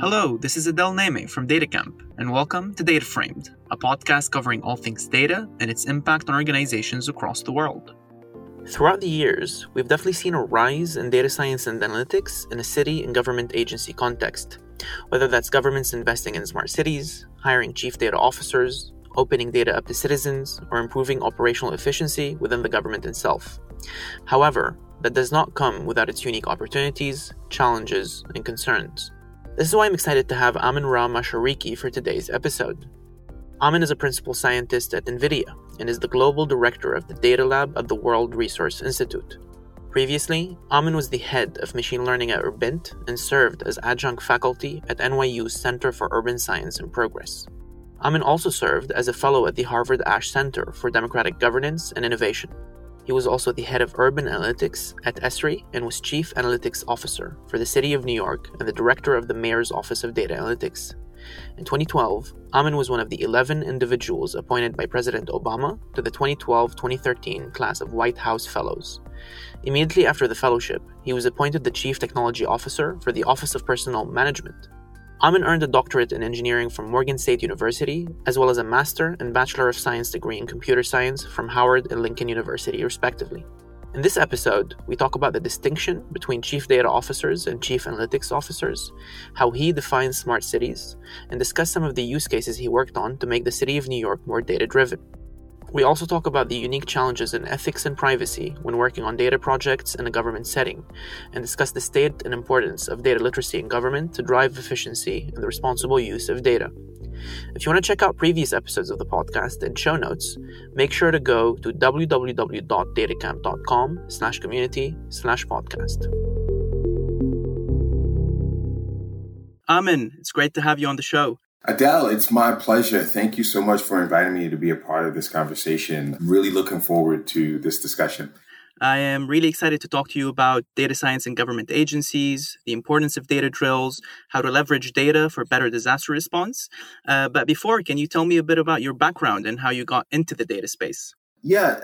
Hello, this is Adel Nehme from DataCamp, and welcome to DataFramed, a podcast covering all things data and its impact on organizations across the world. Throughout the years, we've definitely seen a rise in data science and analytics in a city and government agency context, whether that's governments investing in smart cities, hiring chief data officers, opening data up to citizens, or improving operational efficiency within the government itself. However, that does not come without its unique opportunities, challenges, and concerns. This is why I'm excited to have Amen Ra Mashariki for today's episode. Amen is a principal scientist at NVIDIA and is the global director of the Data Lab at the World Resource Institute. Previously, Amen was the head of machine learning at Urbint and served as adjunct faculty at NYU's Center for Urban Science and Progress. Amen also served as a fellow at the Harvard Ash Center for Democratic Governance and Innovation. He was also the head of urban analytics at Esri and was chief analytics officer for the city of New York and the director of the mayor's office of data analytics. In 2012, Amen was one of the 11 individuals appointed by President Obama to the 2012 2013 class of White House Fellows. Immediately after the fellowship, he was appointed the Chief Technology Officer for the Office of Personnel Management Amen earned a doctorate in engineering from Morgan State University, as well as a master and bachelor of science degree in computer science from Howard and Lincoln University, respectively. In this episode, we talk about the distinction between chief data officers and chief analytics officers, how he defines smart cities, and discuss some of the use cases he worked on to make the city of New York more data driven. We also talk about the unique challenges in ethics and privacy when working on data projects in a government setting, and discuss the state and importance of data literacy in government to drive efficiency and the responsible use of data. If you want to check out previous episodes of the podcast and show notes, make sure to go to www.datacamp.com slash community slash podcast. Amen, it's great to have you on the show. Adel, it's my pleasure. Thank you so much for inviting me to be a part of this conversation. Really looking forward to this discussion. I am really excited to talk to you about data science and government agencies, the importance of data drills, how to leverage data for better disaster response. Uh, but before, can you tell me a bit about your background and how you got into the data space? Yeah,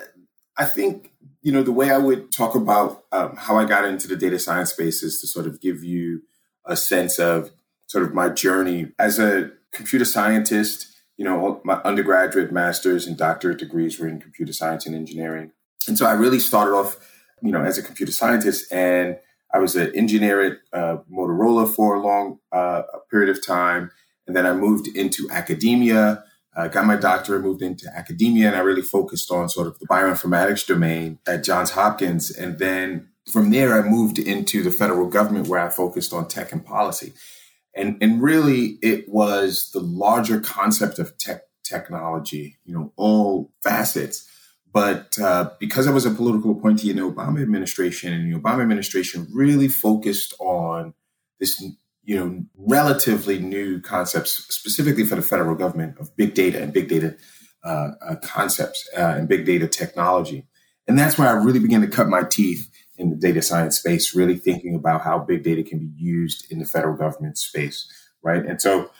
I think, you know, the way I would talk about um, how I got into the data science space is to sort of give you a sense of sort of my journey as a computer scientist. You know, my undergraduate, master's, and doctorate degrees were in computer science and engineering. And so I really started off, you know, as a computer scientist, and I was an engineer at uh, Motorola for a long uh, period of time, and then I moved into academia. I got my doctorate, moved into academia, and I really focused on sort of the bioinformatics domain at Johns Hopkins. And then from there, I moved into the federal government where I focused on tech and policy. And, and really, it was the larger concept of tech technology, you know, all facets. But uh, because I was a political appointee in the Obama administration, and the Obama administration really focused on this, you know, relatively new concepts, specifically for the federal government of big data and big data uh, uh, concepts uh, and big data technology. And that's where I really began to cut my teeth in the data science space, really thinking about how big data can be used in the federal government space, right? And so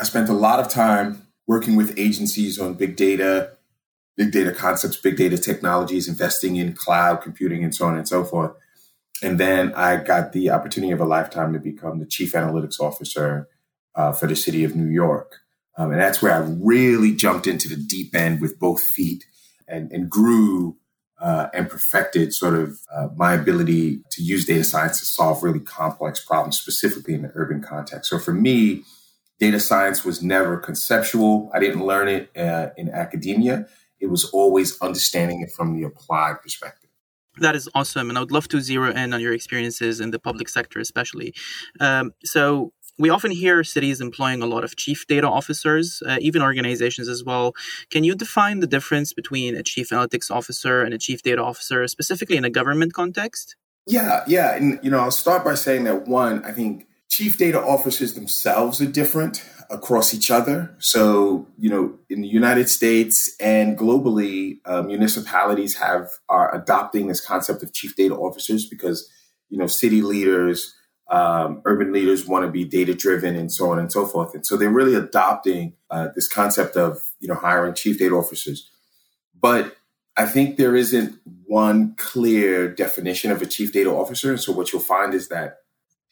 I spent a lot of time working with agencies on big data, big data concepts, big data technologies, investing in cloud computing, and so on and so forth. And then I got the opportunity of a lifetime to become the chief analytics officer uh, for the city of New York. Um, and that's where I really jumped into the deep end with both feet and, and grew uh, and perfected sort of uh, my ability to use data science to solve really complex problems, specifically in the urban context. So for me, data science was never conceptual. I didn't learn it uh, in academia. It was always understanding it from the applied perspective. That is awesome. And I would love to zero in on your experiences in the public sector, especially. Um, so, we often hear cities employing a lot of chief data officers, uh, even organizations as well. Can you define the difference between a chief analytics officer and a chief data officer, specifically in a government context? Yeah, yeah. And, you know, I'll start by saying that one, I think chief data officers themselves are different across each other. So, you know, in the United States and globally, uh, municipalities have are adopting this concept of chief data officers because, you know, city leaders, um, urban leaders want to be data driven and so on and so forth. And so they're really adopting uh, this concept of you know hiring chief data officers. But I think there isn't one clear definition of a chief data officer. And so what you'll find is that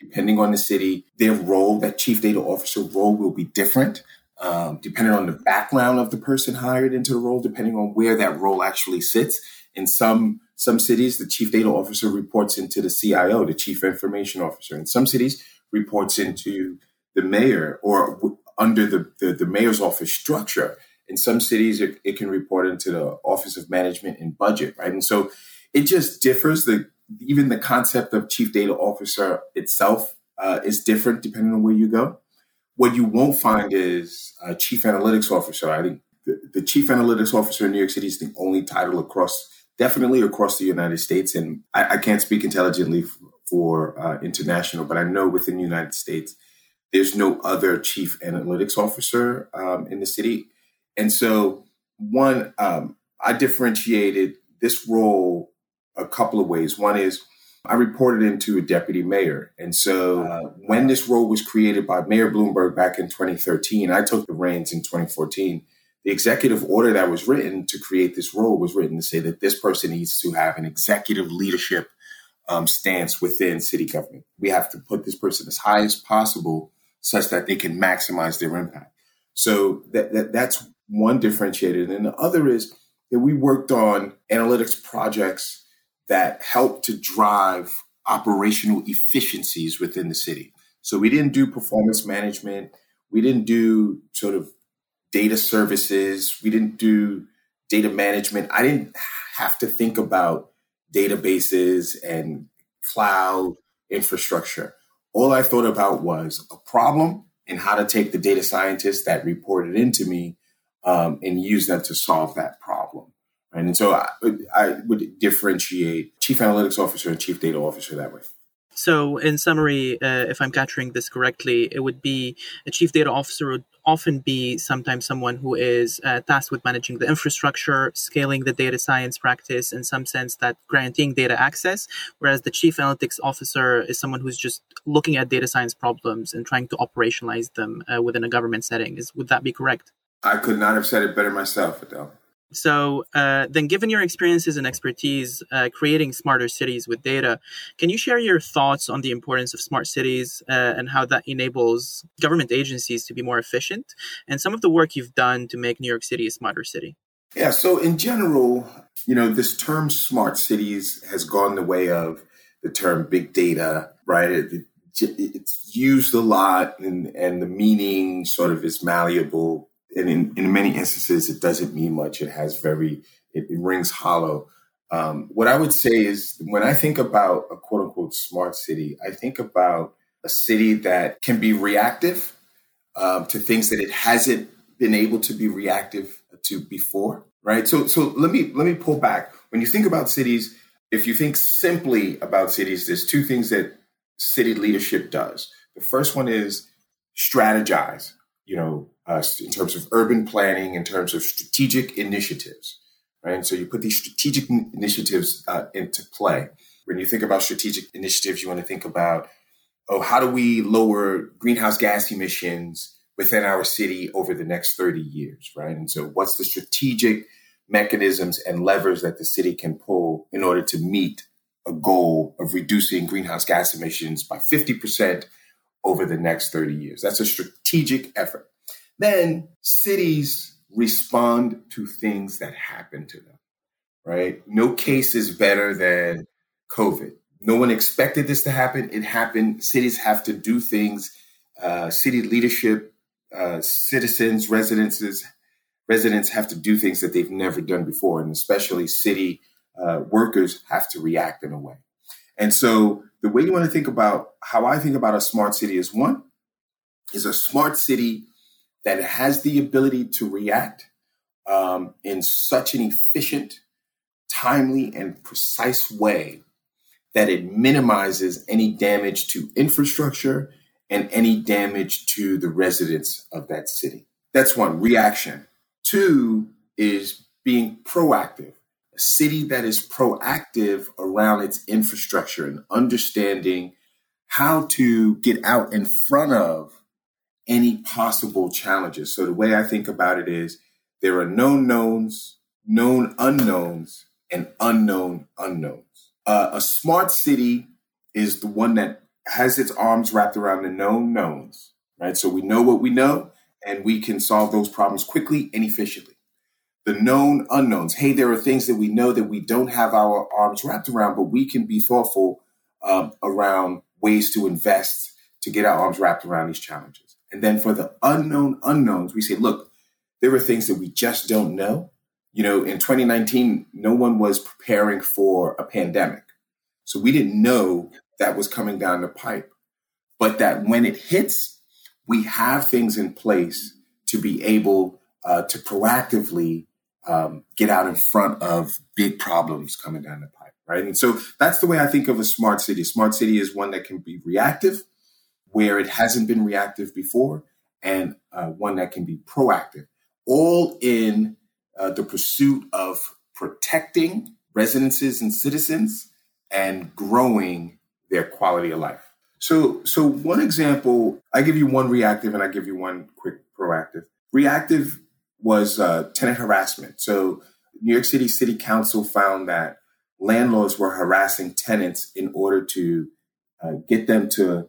depending on the city, their role, that chief data officer role will be different. Um, depending on the background of the person hired into the role, depending on where that role actually sits. In some some cities, the chief data officer reports into the CIO, the chief information officer. In some cities, reports into the mayor or under the, the, the mayor's office structure. In some cities, it, it, can report into the Office of Management and Budget, right? And so it just differs. The even the concept of chief data officer itself uh, is different depending on where you go. What you won't find is a chief analytics officer. I think the, the chief analytics officer in New York City is the only title across, definitely across the United States. And I, I can't speak intelligently for, uh, international, but I know within the United States, there's no other chief analytics officer um, in the city. And so, one, um, I differentiated this role a couple of ways. One is I reported into a deputy mayor. And so uh, when this role was created by Mayor Bloomberg back in 2013, I took the reins in 2014. The executive order that was written to create this role was written to say that this person needs to have an executive leadership um, stance within city government. We have to put this person as high as possible such that they can maximize their impact. So that, that that's one differentiator. And the other is that we worked on analytics projects that help to drive operational efficiencies within the city. So we didn't do performance management. We didn't do sort of data services. We didn't do data management. I didn't have to think about databases and cloud infrastructure. All I thought about was a problem and how to take the data scientists that reported into me um, and use them to solve that problem. Right? And so I, I would differentiate chief analytics officer and chief data officer that way. So, in summary, uh, if I'm capturing this correctly, it would be a chief data officer would often be sometimes someone who is uh, tasked with managing the infrastructure, scaling the data science practice, in some sense that granting data access, whereas the chief analytics officer is someone who's just looking at data science problems and trying to operationalize them uh, within a government setting. Is would that be correct? I could not have said it better myself, Adel. So, uh, then given your experiences and expertise uh, creating smarter cities with data, can you share your thoughts on the importance of smart cities uh, and how that enables government agencies to be more efficient and some of the work you've done to make New York City a smarter city? Yeah, so in general, you know, this term smart cities has gone the way of the term big data, right? It, it, it's used a lot and, and the meaning sort of is malleable and in, in many instances, it doesn't mean much. It has very, it, it rings hollow. Um, what I would say is when I think about a quote unquote smart city, I think about a city that can be reactive um, to things that it hasn't been able to be reactive to before, right? So, so let me let me pull back. When you think about cities, if you think simply about cities, there's two things that city leadership does. The first one is strategize. You know, uh, in terms of urban planning, in terms of strategic initiatives, right? So you put these strategic initiatives uh, into play. When you think about strategic initiatives, you want to think about, oh, how do we lower greenhouse gas emissions within our city over the next 30 years, right? And so what's the strategic mechanisms and levers that the city can pull in order to meet a goal of reducing greenhouse gas emissions by 50% over the next 30 years? That's a strategic effort. Then cities respond to things that happen to them, right? No case is better than COVID. No one expected this to happen. It happened. Cities have to do things. Uh, city leadership, uh, citizens, residences, residents have to do things that they've never done before, and especially city uh, workers have to react in a way. And so, the way you want to think about how I think about a smart city is one is a smart city that has the ability to react um, in such an efficient, timely, and precise way that it minimizes any damage to infrastructure and any damage to the residents of that city. That's one reaction. Two is being proactive. City that is proactive around its infrastructure and understanding how to get out in front of any possible challenges. So the way I think about it is there are known knowns, known unknowns, and unknown unknowns. Uh, a smart city is the one that has its arms wrapped around the known knowns, right? So we know what we know and we can solve those problems quickly and efficiently. The known unknowns. Hey, there are things that we know that we don't have our arms wrapped around, but we can be thoughtful um, around ways to invest to get our arms wrapped around these challenges. And then for the unknown unknowns, we say, look, there are things that we just don't know. You know, in 2019, no one was preparing for a pandemic. So we didn't know that was coming down the pipe. But that when it hits, we have things in place to be able uh, to proactively um, get out in front of big problems coming down the pipe, right? And so that's the way I think of a smart city. A smart city is one that can be reactive, where it hasn't been reactive before, and uh, one that can be proactive, all in uh, the pursuit of protecting residences and citizens and growing their quality of life. So, so one example, I give you one reactive and I give you one quick proactive. Reactive was uh, tenant harassment. So, New York City City Council found that landlords were harassing tenants in order to uh, get them to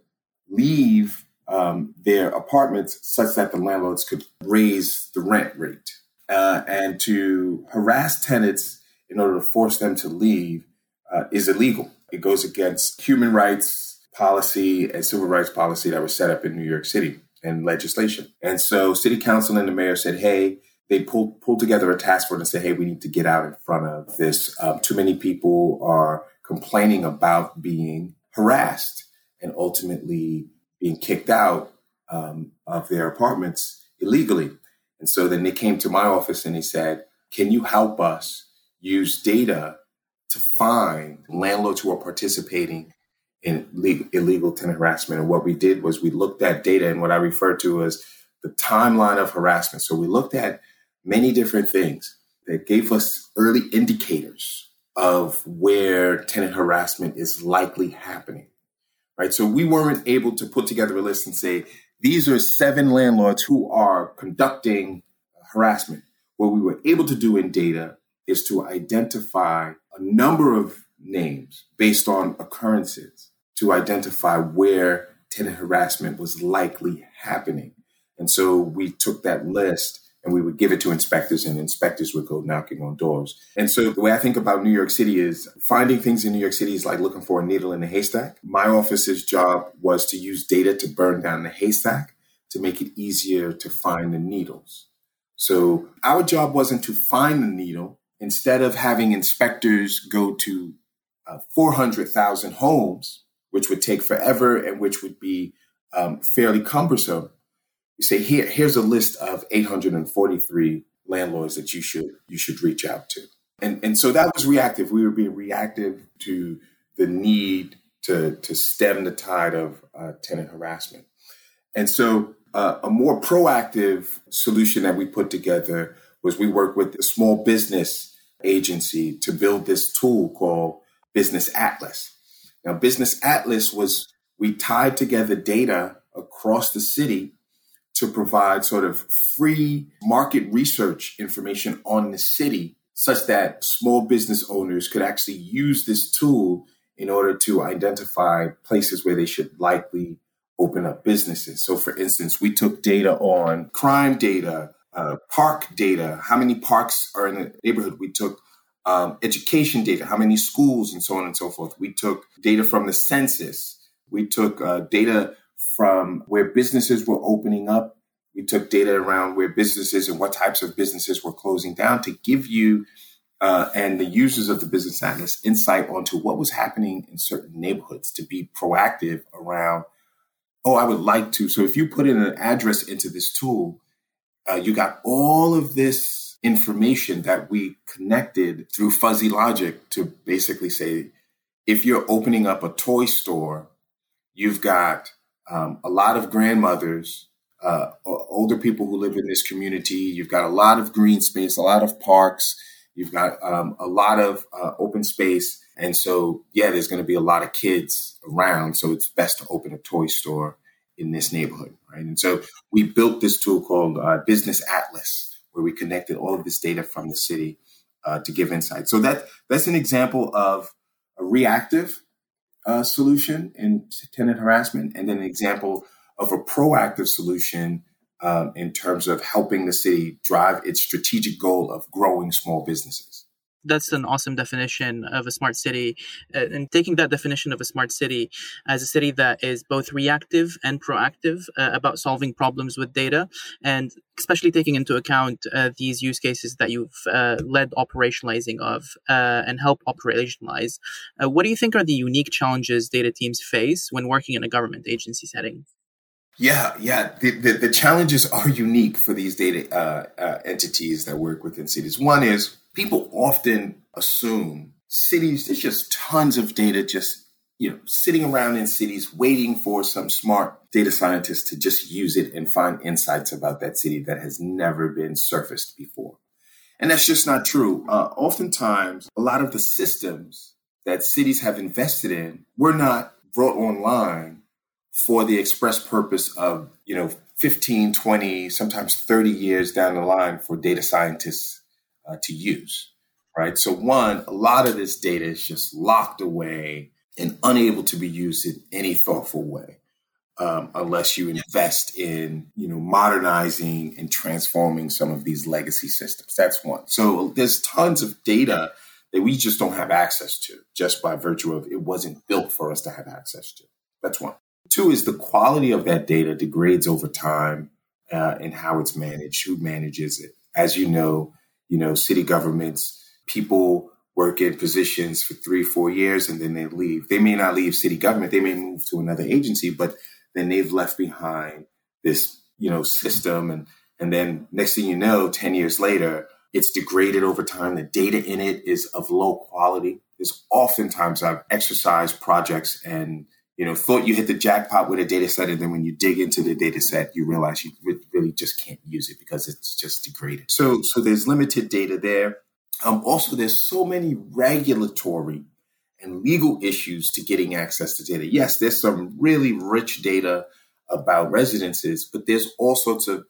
leave um, their apartments such that the landlords could raise the rent rate. Uh, and to harass tenants in order to force them to leave uh, is illegal. It goes against human rights policy and civil rights policy that was set up in New York City and legislation. And so city council and the mayor said, hey, they pulled, pulled together a task force and said, hey, we need to get out in front of this. Um, too many people are complaining about being harassed and ultimately being kicked out um, of their apartments illegally. And so then they came to my office and they said, can you help us use data to find landlords who are participating in legal, illegal tenant harassment. And what we did was we looked at data and what I refer to as the timeline of harassment. So we looked at many different things that gave us early indicators of where tenant harassment is likely happening. Right. So we weren't able to put together a list and say, these are seven landlords who are conducting harassment. What we were able to do in data is to identify a number of names based on occurrences to identify where tenant harassment was likely happening. And so we took that list and we would give it to inspectors and inspectors would go knocking on doors. And so the way I think about New York City is finding things in New York City is like looking for a needle in a haystack. My office's job was to use data to burn down the haystack to make it easier to find the needles. So our job wasn't to find the needle. Instead of having inspectors go to uh, 400,000 homes, which would take forever and which would be um, fairly cumbersome. You say here, here's a list of 843 landlords that you should you should reach out to, and and so that was reactive. We were being reactive to the need to to stem the tide of uh, tenant harassment, and so uh, a more proactive solution that we put together was we worked with a small business agency to build this tool called Business Atlas. Now, Business Atlas was we tied together data across the city to provide sort of free market research information on the city such that small business owners could actually use this tool in order to identify places where they should likely open up businesses. So, for instance, we took data on crime data, uh, park data, how many parks are in the neighborhood. We took um, education data, how many schools, and so on and so forth. We took data from the census. We took uh, data from where businesses were opening up. We took data around where businesses and what types of businesses were closing down to give you uh, and the users of the business atlas insight onto what was happening in certain neighborhoods to be proactive around. Oh, I would like to. So if you put in an address into this tool, uh, you got all of this information that we connected through fuzzy logic to basically say if you're opening up a toy store, you've got um, a lot of grandmothers, uh, older people who live in this community. You've got a lot of green space, a lot of parks. You've got um, a lot of uh, open space. And so, yeah, there's going to be a lot of kids around. So it's best to open a toy store in this neighborhood, right? And so we built this tool called uh, Business Atlas where we connected all of this data from the city uh, to give insight. So that that's an example of a reactive uh, solution in tenant harassment, and then an example of a proactive solution um, in terms of helping the city drive its strategic goal of growing small businesses that's an awesome definition of a smart city uh, and taking that definition of a smart city as a city that is both reactive and proactive uh, about solving problems with data and especially taking into account uh, these use cases that you've uh, led operationalizing of uh, and help operationalize uh, what do you think are the unique challenges data teams face when working in a government agency setting yeah, yeah. The, the, the, challenges are unique for these data entities that work within cities. One is people often assume cities, there's just tons of data just, you know, sitting around in cities waiting for some smart data scientist to just use it and find insights about that city that has never been surfaced before. And that's just not true. Uh, oftentimes, a lot of the systems that cities have invested in were not brought online for the express purpose of, you know, 15, 20, sometimes 30 years down the line for data scientists uh, to use, right? So, one, a lot of this data is just locked away and unable to be used in any thoughtful way. Um, unless you invest in you know modernizing and transforming some of these legacy systems that's one so there's tons of data that we just don't have access to just by virtue of it wasn't built for us to have access to that's one two is the quality of that data degrades over time uh, and how it's managed who manages it as you know you know, city governments, people work in positions for three, four years and then they leave. They may not leave city government, they may move to another agency, but then they've left behind this, you know, system and and then next thing you know, 10 years later, it's degraded over time. The data in it is of low quality. There's oftentimes I've exercised projects and you know, thought you hit the jackpot with a data set, and then when you dig into the data set, you realize you really just can't use it because it's just degraded. So, so there's limited data there. Um, also, there's so many regulatory and legal issues to getting access to data. Yes, there's some really rich data about residences, but there's all sorts of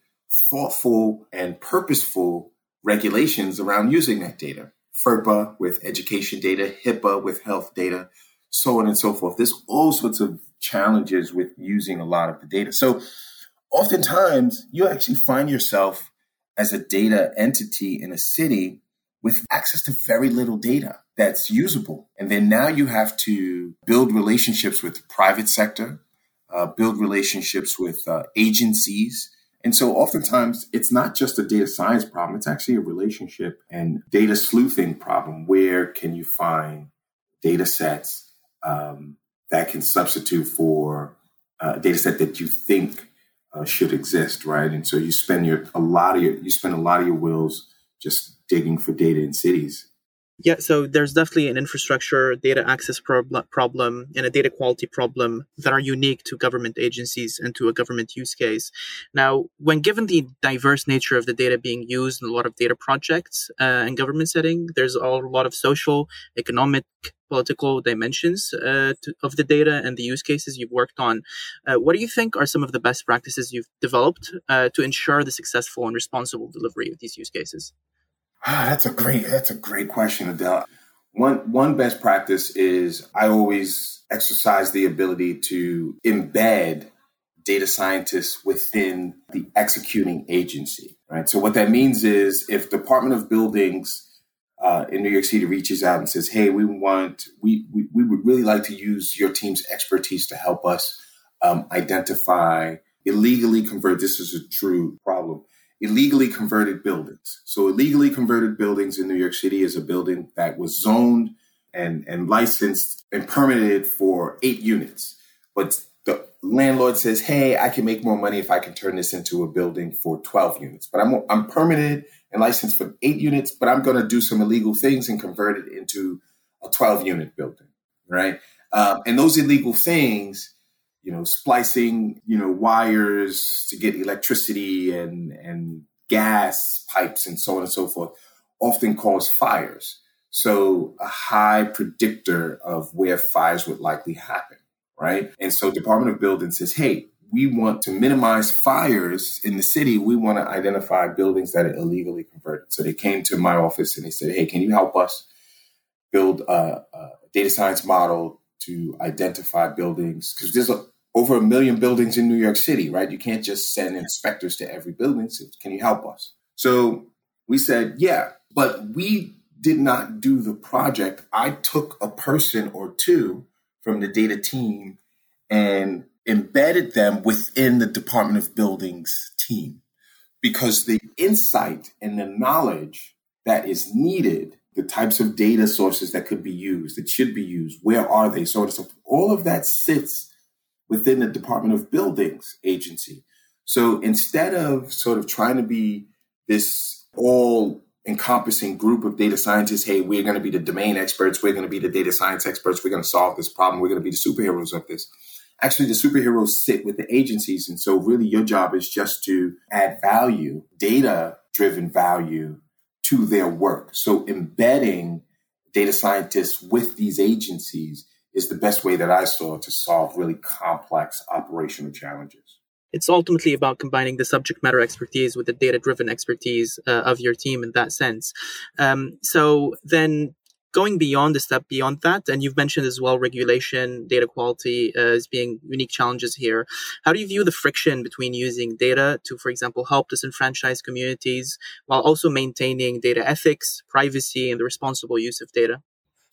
thoughtful and purposeful regulations around using that data. FERPA with education data, HIPAA with health data so on and so forth. There's all sorts of challenges with using a lot of the data. So oftentimes you actually find yourself as a data entity in a city with access to very little data that's usable. And then now you have to build relationships with the private sector, uh, build relationships with uh, agencies. And so oftentimes it's not just a data science problem, it's actually a relationship and data sleuthing problem. Where can you find data sets um, that can substitute for a data set that you think uh, should exist, right? And so you spend your a lot of your you spend a lot of your wills just digging for data in cities. Yeah, so there's definitely an infrastructure data access prob- problem and a data quality problem that are unique to government agencies and to a government use case. Now, when given the diverse nature of the data being used in a lot of data projects uh, and government setting, there's a lot of social, economic, political dimensions uh, to, of the data and the use cases you've worked on. Uh, what do you think are some of the best practices you've developed uh, to ensure the successful and responsible delivery of these use cases? Ah, that's a great that's a great question, Adel. One one best practice is I always exercise the ability to embed data scientists within the executing agency. Right. So what that means is if Department of Buildings uh, in New York City reaches out and says, "Hey, we want we, we we would really like to use your team's expertise to help us um, identify illegally convert." This is a true problem illegally converted buildings. So illegally converted buildings in New York City is a building that was zoned and, and licensed and permitted for eight units. But the landlord says, hey, I can make more money if I can turn this into a building for 12 units. But I'm, I'm permitted and licensed for eight units, but I'm going to do some illegal things and convert it into a 12 unit building, right? Um, and those illegal things you know, splicing, you know, wires to get electricity and, and gas pipes and so on and so forth often cause fires. So a high predictor of where fires would likely happen, right? And so Department of Buildings says, hey, we want to minimize fires in the city. We want to identify buildings that are illegally converted. So they came to my office and they said, hey, can you help us build a, a data science model to identify buildings because there's a, over a million buildings in New York City, right? You can't just send inspectors to every building. So can you help us? So we said, yeah, but we did not do the project. I took a person or two from the data team and embedded them within the Department of Buildings team because the insight and the knowledge that is needed, the types of data sources that could be used, that should be used, where are they, so all of that sits within the Department of Buildings agency. So instead of sort of trying to be this all encompassing group of data scientists, hey, we're going to be the domain experts, we're going to be the data science experts, we're going to solve this problem, we're going to be the superheroes of this actually the superheroes sit with the agencies. And so really your job is just to add value, data driven value to their work. So embedding data scientists with these agencies is the best way that I saw to solve really complex operational challenges. It's ultimately about combining the subject matter expertise with the data driven expertise uh, of your team in that sense. Um, so then going beyond the step beyond that, and you've mentioned as well regulation, data quality uh, as being unique challenges here. How do you view the friction between using data to, for example, help disenfranchised communities while also maintaining data ethics, privacy, and the responsible use of data?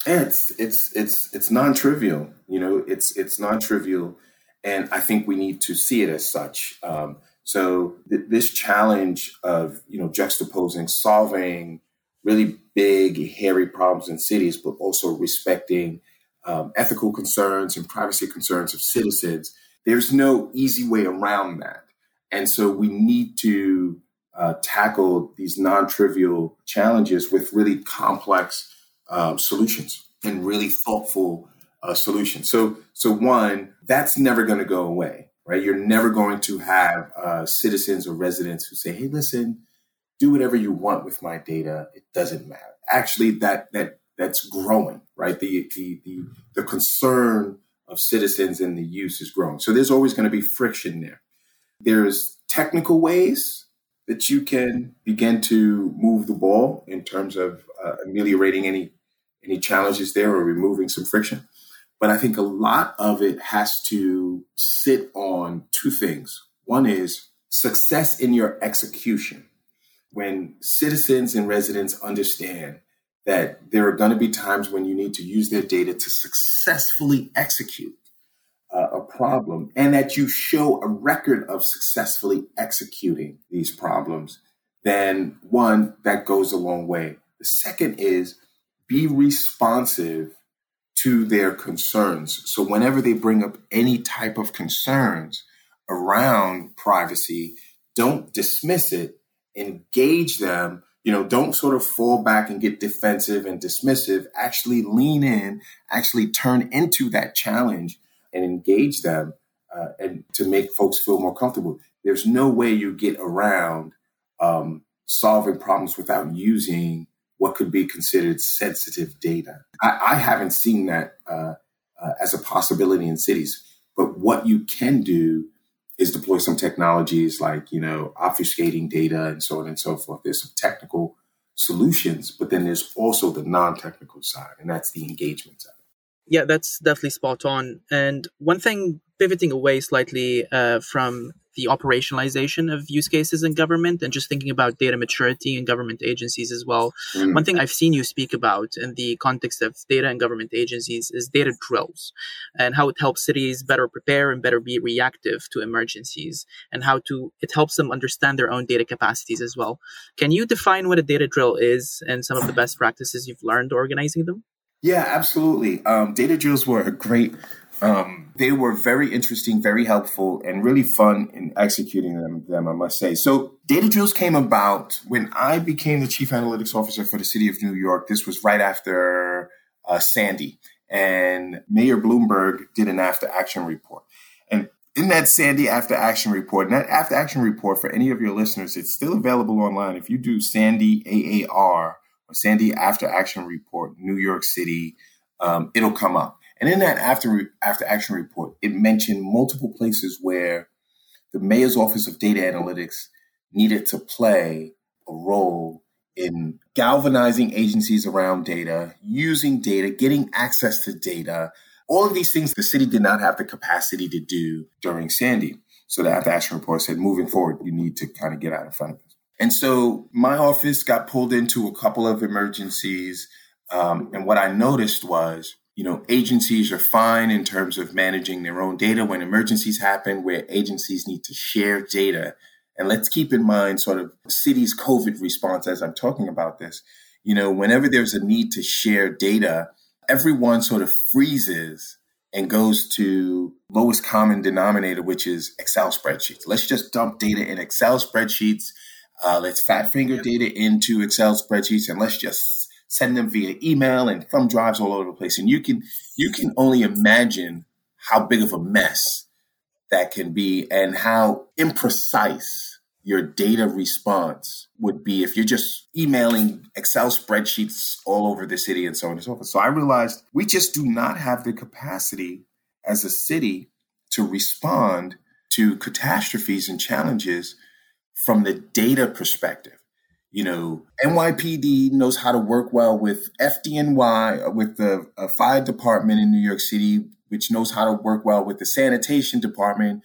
It's it's it's it's non-trivial. You know, it's it's non-trivial, and I think we need to see it as such. Um, so th- this challenge of you know juxtaposing solving really big, hairy problems in cities, but also respecting um, ethical concerns and privacy concerns of citizens. There's no easy way around that. And so we need to uh, tackle these non trivial challenges with really complex um, solutions and really thoughtful uh, solutions. So, so one, that's never going to go away, right? You're never going to have uh, citizens or residents who say, "Hey, listen, do whatever you want with my data. It doesn't matter. Actually, that that that's growing, right? The the the, the concern of citizens and the use is growing. So there's always going to be friction there. There's technical ways that you can begin to move the ball in terms of uh, ameliorating any any challenges there or removing some friction. But I think a lot of it has to sit on two things. One is success in your execution when citizens and residents understand that there are going to be times when you need to use their data to successfully execute uh, a problem and that you show a record of successfully executing these problems, then one, that goes a long way. The second is be responsive to their concerns. So whenever they bring up any type of concerns around privacy, don't dismiss it. Engage them. You know don't sort of fall back and get defensive and dismissive. Actually lean in actually turn into that challenge and engage them uh, and to make folks feel more comfortable. There's no way you get around um, solving problems without using what could be considered sensitive data i, I haven't seen that uh, uh, as a possibility in cities but what you can do is deploy some technologies like, you know, obfuscating data and so on and so forth. There's some technical solutions, but then there's also the non-technical side, and that's the engagement side. Yeah, that's definitely spot on. And one thing, pivoting away slightly uh, from the operationalization of use cases in government and just thinking about data maturity in government agencies as well. Mm. One thing I've seen you speak about in the context of data and government agencies is data drills and how it helps cities better prepare and better be reactive to emergencies and how to it helps them understand their own data capacities as well. Can you define what a data drill is and some of the best practices you've learned organizing them? Yeah, absolutely. Um, data drills were a great um, they were very interesting, very helpful, and really fun in executing them, them, I must say. So, data drills came about when I became the chief analytics officer for the city of New York. This was right after uh, Sandy, and Mayor Bloomberg did an after action report. And in that Sandy after action report, and that after action report for any of your listeners, it's still available online. If you do Sandy AAR or Sandy after action report, New York City, um, it'll come up. And in that after after action report, it mentioned multiple places where the mayor's office of data analytics needed to play a role in galvanizing agencies around data, using data, getting access to data, All of these things the city did not have the capacity to do during Sandy. So the after action report said, moving forward, you need to kind of get out in front of this. And so my office got pulled into a couple of emergencies. Um, and what I noticed was, you know, agencies are fine in terms of managing their own data when emergencies happen, where agencies need to share data. And let's keep in mind sort of city's COVID response as I'm talking about this. You know, whenever there's a need to share data, everyone sort of freezes and goes to lowest common denominator, which is Excel spreadsheets. Let's just dump data in Excel spreadsheets. Uh, let's fat finger data into Excel spreadsheets, and let's just send them via email and thumb drives all over the place. And you can you can only imagine how big of a mess that can be, and how imprecise your data response would be if you're just emailing Excel spreadsheets all over the city and so on and so forth. So I realized we just do not have the capacity as a city to respond to catastrophes and challenges from the data perspective. You know, NYPD knows how to work well with FDNY, with the uh, fire department in New York City, which knows how to work well with the sanitation department,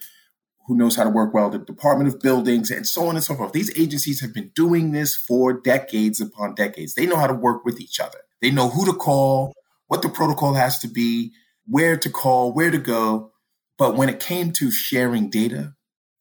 who knows how to work well, the Department of Buildings, and so on and so forth. These agencies have been doing this for decades upon decades. They know how to work with each other. They know who to call, what the protocol has to be, where to call, where to go. But when it came to sharing data,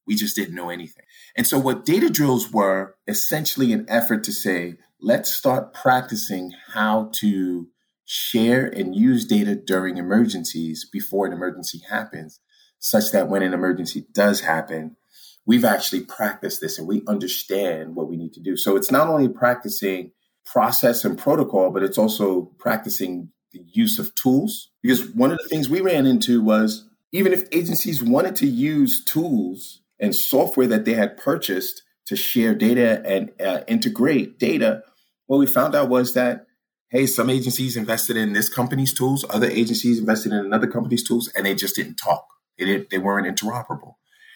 we just didn't know anything. And so, what data drills were essentially an effort to say, let's start practicing how to share and use data during emergencies before an emergency happens such that when an emergency does happen, we've actually practiced this and we understand what we need to do. So it's not only practicing process and protocol, but it's also practicing the use of tools. Because one of the things we ran into was even if agencies wanted to use tools and software that they had purchased to share data and uh, integrate data, what we found out was that hey, some agencies invested in this company's tools, other agencies invested in another company's tools, and they just didn't talk. They didn't, they weren't interoperable.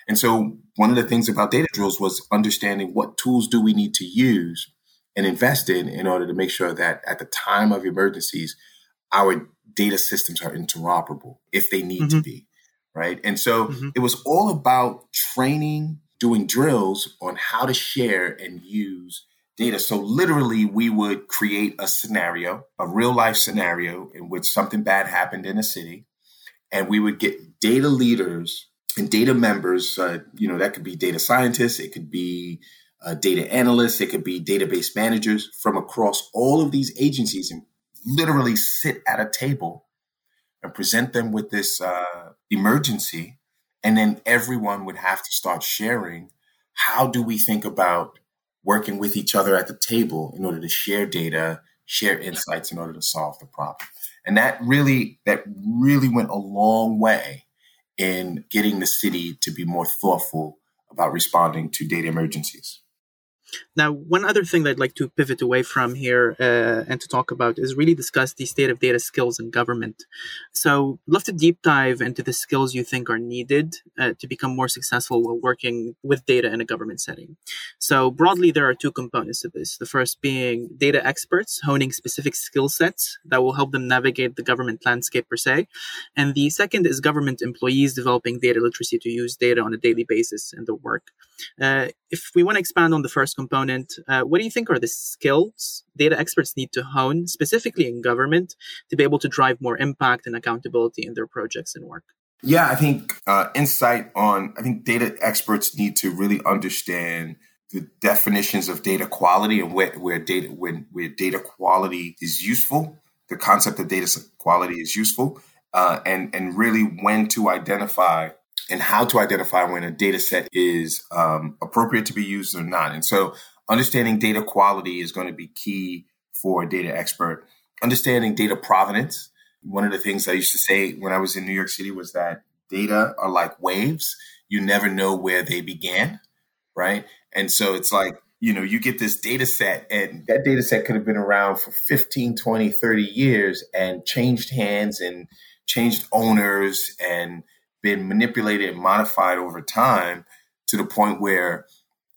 And so one of the things about data drills was understanding what tools do we need to use and invest in in order to make sure that at the time of emergencies, our data systems are interoperable if they need mm-hmm. to be. Right. And so mm-hmm. it was all about training, doing drills on how to share and use data. So literally we would create a scenario, a real life scenario in which something bad happened in a city and we would get data leaders and data members. Uh, you know, that could be data scientists, it could be uh, data analysts, it could be database managers from across all of these agencies, and literally sit at a table and present them with this uh, emergency, and then everyone would have to start sharing. How do we think about working with each other at the table in order to share data, share insights in order to solve the problem? And that really, that really went a long way in getting the city to be more thoughtful about responding to data emergencies. Now, one other thing that I'd like to pivot away from here uh, and to talk about is really discuss the state of data skills in government. So, love to deep dive into the skills you think are needed uh, to become more successful while working with data in a government setting. So, broadly, there are two components to this. The first being data experts honing specific skill sets that will help them navigate the government landscape per se. And the second is government employees developing data literacy to use data on a daily basis in their work. Uh, if we want to expand on the first component, uh, what do you think are the skills data experts need to hone, specifically in government, to be able to drive more impact and accountability in their projects and work? Yeah, I think uh, insight on, I think data experts need to really understand the definitions of data quality and where, where data when where data quality is useful, the concept of data quality is useful, uh, and and really when to identify and how to identify when a data set is um, appropriate to be used or not. And so understanding data quality is going to be key for a data expert. Understanding data provenance. One of the things I used to say when I was in New York City was that data are like waves. You never know where they began, right? And so it's like, you know, you get this data set and that data set could have been around for 15, 20, 30 years and changed hands and changed owners and been manipulated and modified over time to the point where,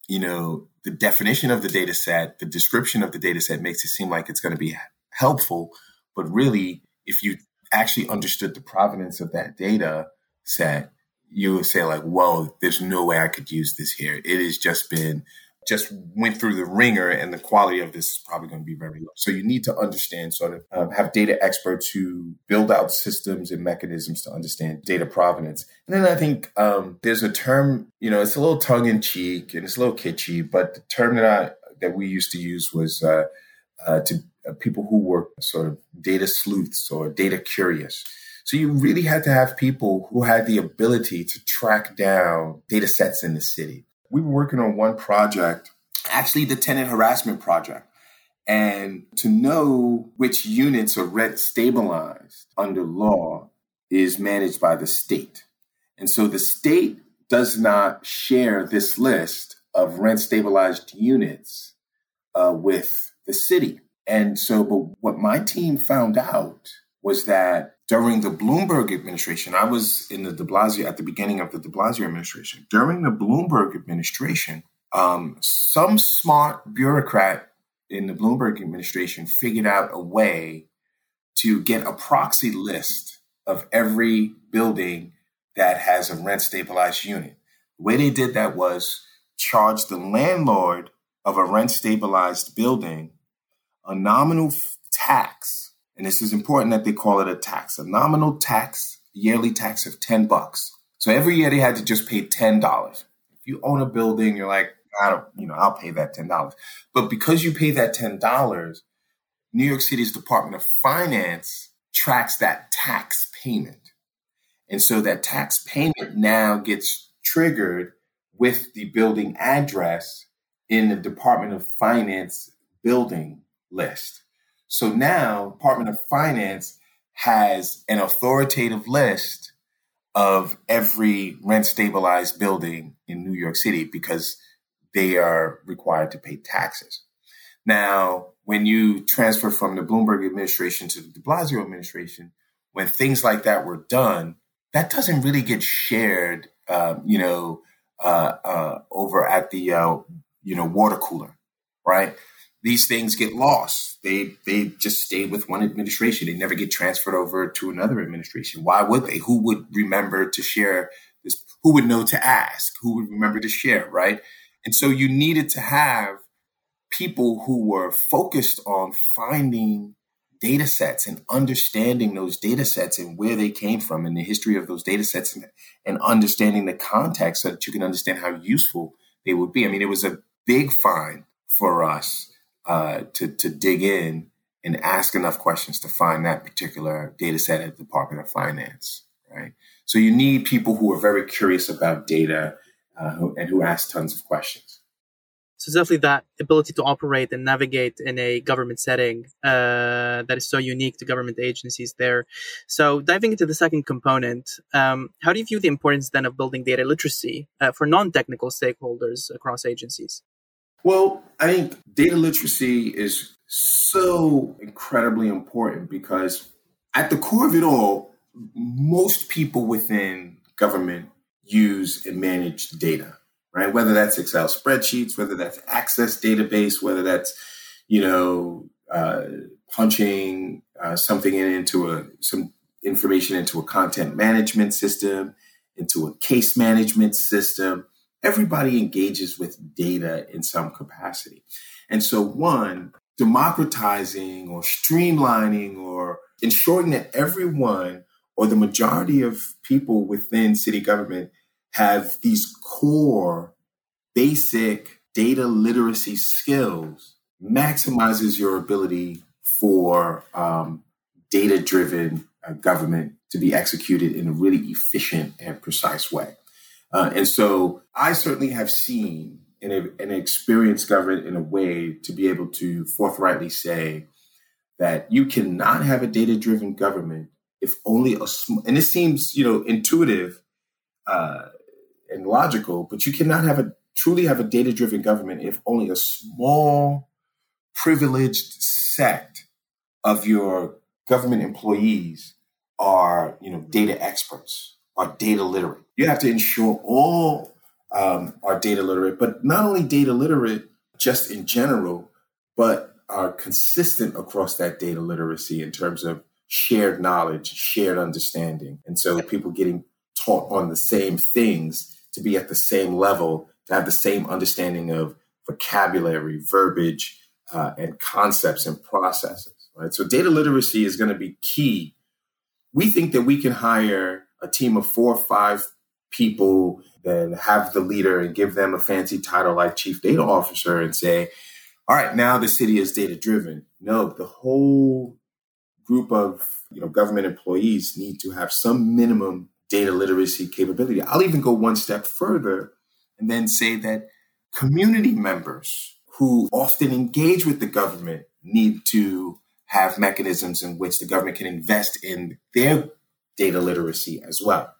you know, the definition of the data set, the description of the data set makes it seem like it's going to be helpful. But really, if you actually understood the provenance of that data set, you would say like, whoa, there's no way I could use this here. It has just been just went through the ringer and the quality of this is probably going to be very low. So you need to understand sort of um, have data experts who build out systems and mechanisms to understand data provenance. And then I think um, there's a term, you know, it's a little tongue in cheek and it's a little kitschy, but the term that I, that we used to use was uh, uh, to uh, people who were sort of data sleuths or data curious. So you really had to have people who had the ability to track down data sets in the city we were working on one project, actually the tenant harassment project. And to know which units are rent stabilized under law is managed by the state. And so the state does not share this list of rent stabilized units uh, with the city. And so, but what my team found out was that during the Bloomberg administration, I was in the de Blasio at the beginning of the de Blasio administration. During the Bloomberg administration, um, some smart bureaucrat in the Bloomberg administration figured out a way to get a proxy list of every building that has a rent stabilized unit. The way they did that was charge the landlord of a rent stabilized building a nominal tax and this is important that they call it a tax, a nominal tax, yearly tax of 10 bucks. So every year they had to just pay $10. If you own a building, you're like, I don't, you know, I'll pay that $10. But because you pay that $10, New York City's Department of Finance tracks that tax payment. And so that tax payment now gets triggered with the building address in the Department of Finance building list. So now Department of Finance has an authoritative list of every rent stabilized building in New York City because they are required to pay taxes. Now, when you transfer from the Bloomberg administration to the de Blasio administration, when things like that were done, that doesn't really get shared, uh, you know, uh, uh, over at the, uh, you know, water cooler, right? These things get lost. They they just stay with one administration. They never get transferred over to another administration. Why would they? Who would remember to share this? Who would know to ask? Who would remember to share? Right. And so you needed to have people who were focused on finding data sets and understanding those data sets and where they came from and the history of those data sets and, and understanding the context so that you can understand how useful they would be. I mean, it was a big find for us uh, to to dig in and ask enough questions to find that particular data set at the Department of Finance, right? So you need people who are very curious about data uh, who, and who ask tons of questions. So definitely that ability to operate and navigate in a government setting uh, that is so unique to government agencies there. So diving into the second component, um, how do you view the importance then of building data literacy uh, for non-technical stakeholders across agencies? Well, I think data literacy is so incredibly important because at the core of it all, most people within government use and manage data, right? Whether that's Excel spreadsheets, whether that's Access database, whether that's, you know, uh, punching uh, something in into a some information into a content management system, into a case management system everybody engages with data in some capacity. And so, one, democratizing or streamlining or ensuring that everyone or the majority of people within city government have these core basic data literacy skills maximizes your ability for um, data driven uh, government to be executed in a really efficient and precise way. Uh, and so I certainly have seen and, and experienced government in a way to be able to forthrightly say that you cannot have a data driven government if only a small, and it seems, you know, intuitive uh, and logical, but you cannot have a truly have a data driven government if only a small privileged set of your government employees are, you know, data experts are data literate. You have to ensure all um, are data literate, but not only data literate just in general, but are consistent across that data literacy in terms of shared knowledge, shared understanding. And so people getting taught on the same things to be at the same level, to have the same understanding of vocabulary, verbiage, uh, and concepts and processes. Right. So data literacy is going to be key. We think that we can hire a team of four or five people, then have the leader and give them a fancy title like chief data officer and say, all right, now the city is data driven. No, the whole group of you know government employees need to have some minimum data literacy capability. I'll even go one step further and then say that community members who often engage with the government need to have mechanisms in which the government can invest in their data literacy as well.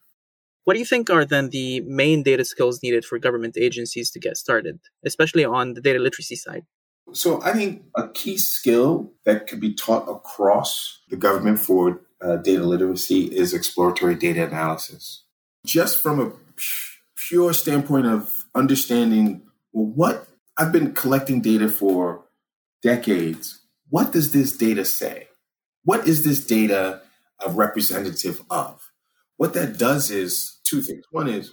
What do you think are then the main data skills needed for government agencies to get started, especially on the data literacy side? So, I think a key skill that could be taught across the government for uh, data literacy is exploratory data analysis. Just from a pure standpoint of understanding, well, what I've been collecting data for decades. What does this data say? What is this data a representative of? What that does is two things. One is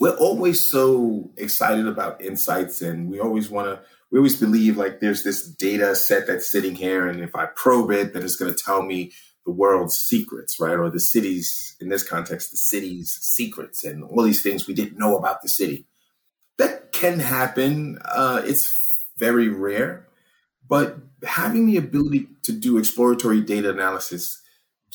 we're always so excited about insights and we always want to we always believe like there's this data set that's sitting here and if i probe it then it's going to tell me the world's secrets, right? Or the city's, in this context, the city's secrets and all these things we didn't know about the city. That can happen. Uh, it's very rare, but having the ability to do exploratory data analysis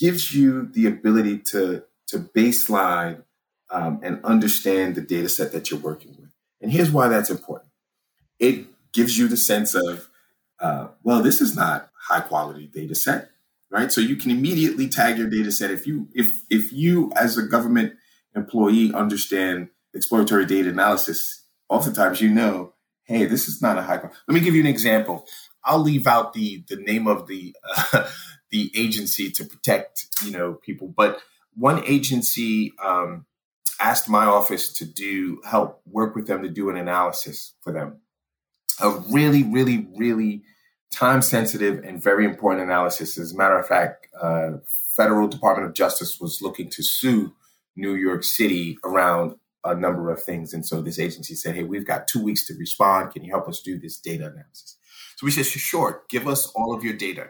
gives you the ability to, to baseline um, and understand the data set that you're working with. And here's why that's important. It gives you the sense of, uh, well, this is not high quality data set right? So you can immediately tag your data set. If you if if you as a government employee understand exploratory data analysis, oftentimes you know, hey, this is not a high. Let me give you an example. I'll leave out the the name of the uh, the agency to protect you know people, but one agency um, asked my office to do help work with them to do an analysis for them. A really, really, really time sensitive and very important analysis. As a matter of fact, uh, federal Department of Justice was looking to sue New York City around a number of things. And so this agency said, Hey, we've got two weeks to respond. Can you help us do this data analysis? So we said, Sure, give us all of your data.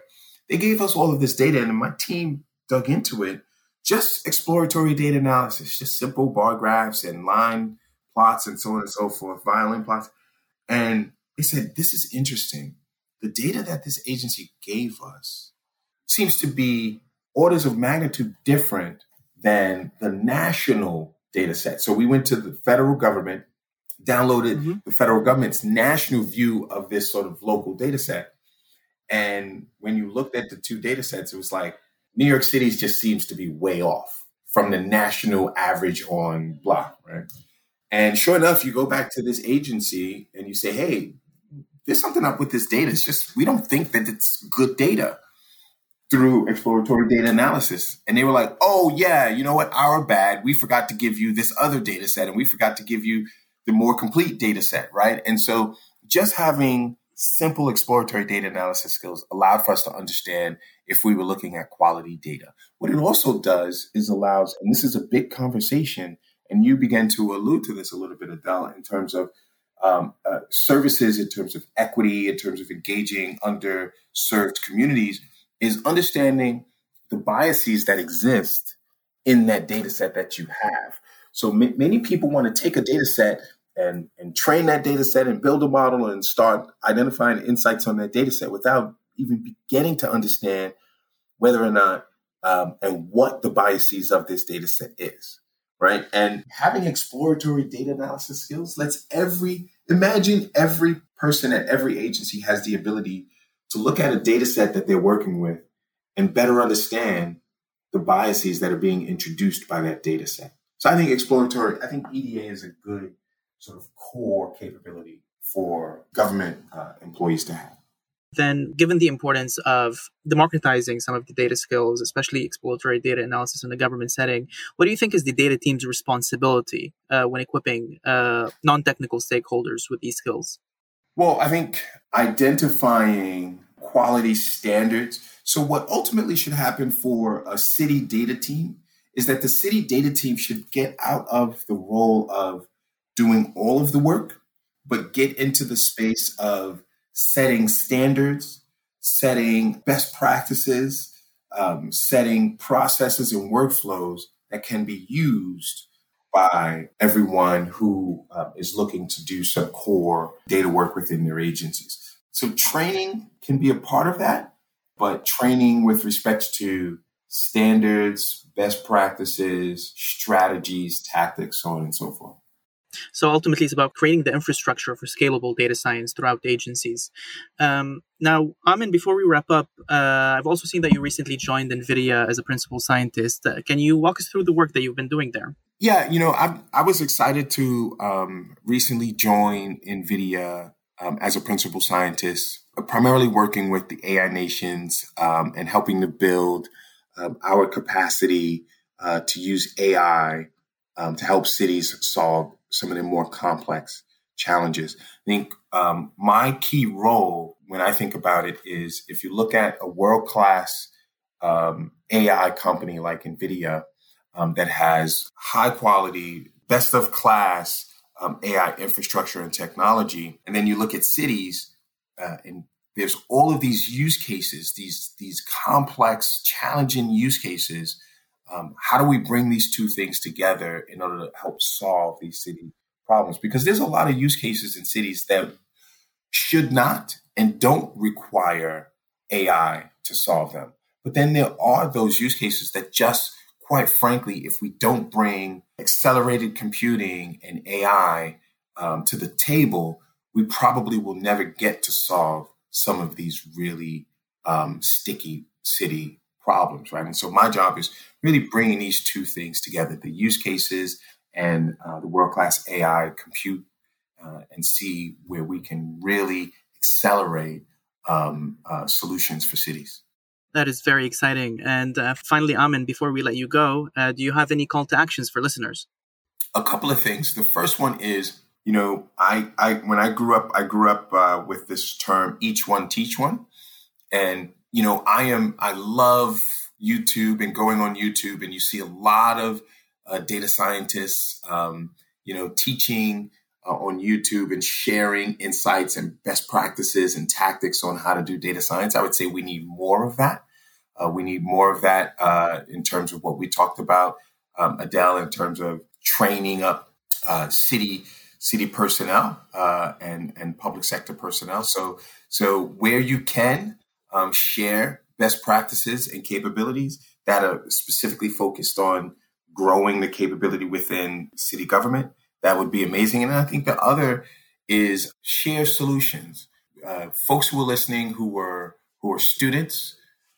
They gave us all of this data, and my team dug into it. Just exploratory data analysis, just simple bar graphs and line plots and so on and so forth, violin plots. And they said, This is interesting the data that this agency gave us seems to be orders of magnitude different than the national data set. So we went to the federal government, downloaded mm-hmm. the federal government's national view of this sort of local data set. And when you looked at the two data sets, it was like New York City's just seems to be way off from the national average on block, right? And sure enough, you go back to this agency and you say, hey, there's something up with this data. It's just we don't think that it's good data through exploratory data analysis. And they were like, oh, yeah, you know what? Our bad. We forgot to give you this other data set and we forgot to give you the more complete data set, right? And so just having simple exploratory data analysis skills allowed for us to understand if we were looking at quality data. What it also does is allows, and this is a big conversation, and you began to allude to this a little bit, Adel, in terms of um, uh, services, in terms of equity, in terms of engaging underserved communities, is understanding the biases that exist in that data set that you have. So m- many people want to take a data set and, and train that data set and build a model and start identifying insights on that data set without even beginning to understand whether or not um, and what the biases of this data set is right? And having exploratory data analysis skills lets every imagine every person at every agency has the ability to look at a data set that they're working with and better understand the biases that are being introduced by that data set. So I think exploratory, I think EDA is a good sort of core capability for government uh, employees to have then given the importance of democratizing some of the data skills, especially exploratory data analysis in the government setting, what do you think is the data team's responsibility uh, when equipping uh, non-technical stakeholders with these skills? Well, I think identifying quality standards. So, what ultimately should happen for a city data team is that the city data team should get out of the role of doing all of the work, but get into the space of setting standards, setting best practices, um, setting processes and workflows that can be used by everyone who uh, is looking to do some core data work within their agencies. So training can be a part of that, but training with respect to standards, best practices, strategies, tactics, so on and so forth. So ultimately, it's about creating the infrastructure for scalable data science throughout agencies. Um, now, Amen, before we wrap up, uh, I've also seen that you recently joined NVIDIA as a principal scientist. Uh, can you walk us through the work that you've been doing there? Yeah, you know, I, I was excited to um, recently join NVIDIA um, as a principal scientist, uh, primarily working with the AI nations um, and helping to build um, our capacity uh, to use AI um, to help cities solve some of the more complex challenges. I think um, my key role when I think about it is if you look at a world class um, AI company like NVIDIA um, that has high quality, best of class um, AI infrastructure and technology, and then you look at cities uh, and there's all of these use cases, these these complex, challenging use cases um, how do we bring these two things together in order to help solve these city problems? Because there's a lot of use cases in cities that should not and don't require AI to solve them. But then there are those use cases that just, quite frankly, if we don't bring accelerated computing and AI um, to the table, we probably will never get to solve some of these really um, sticky city problems, right? And so my job is really bringing these two things together the use cases and uh, the world class AI compute uh, and see where we can really accelerate um, uh, solutions for cities. That is very exciting. And uh, finally, Amen, before we let you go, uh, do you have any call to actions for listeners? A couple of things. The first one is, you know, I, I when I grew up, I grew up uh, with this term "each one teach one," and you know, I am, I love YouTube and going on YouTube, and you see a lot of uh, data scientists, um, you know, teaching uh, on YouTube and sharing insights and best practices and tactics on how to do data science. I would say we need more of that. Uh, we need more of that uh, in terms of what we talked about, um, Adel, in terms of training up uh, city city personnel uh, and and public sector personnel. So so where you can um, share best practices and capabilities that are specifically focused on growing the capability within city government. That would be amazing. And I think the other is share solutions. Uh, folks who are listening who are who are students,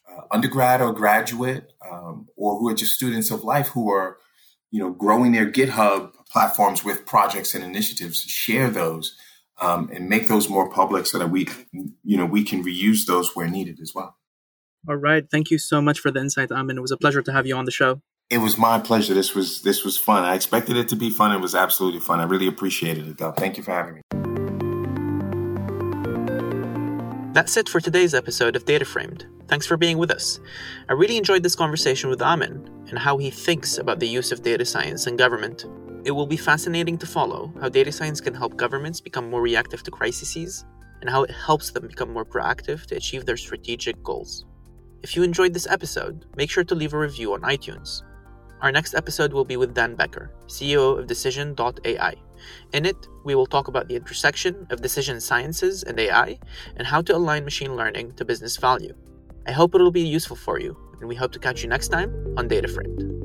uh, undergrad or graduate, um, or who are just students of life who are, you know, growing their GitHub platforms with projects and initiatives. Share those um, and make those more public so that we, you know, we can reuse those where needed as well. All right. Thank you so much for the insight, Amen. It was a pleasure to have you on the show. It was my pleasure. This was this was fun. I expected it to be fun. It was absolutely fun. I really appreciated it, though. Thank you for having me. That's it for today's episode of DataFramed. Thanks for being with us. I really enjoyed this conversation with Amen and how he thinks about the use of data science in government. It will be fascinating to follow how data science can help governments become more reactive to crises and how it helps them become more proactive to achieve their strategic goals. If you enjoyed this episode, make sure to leave a review on iTunes. Our next episode will be with Dan Becker, CEO of Decision.ai. In it, we will talk about the intersection of decision sciences and AI and how to align machine learning to business value. I hope it will be useful for you, and we hope to catch you next time on DataFramed.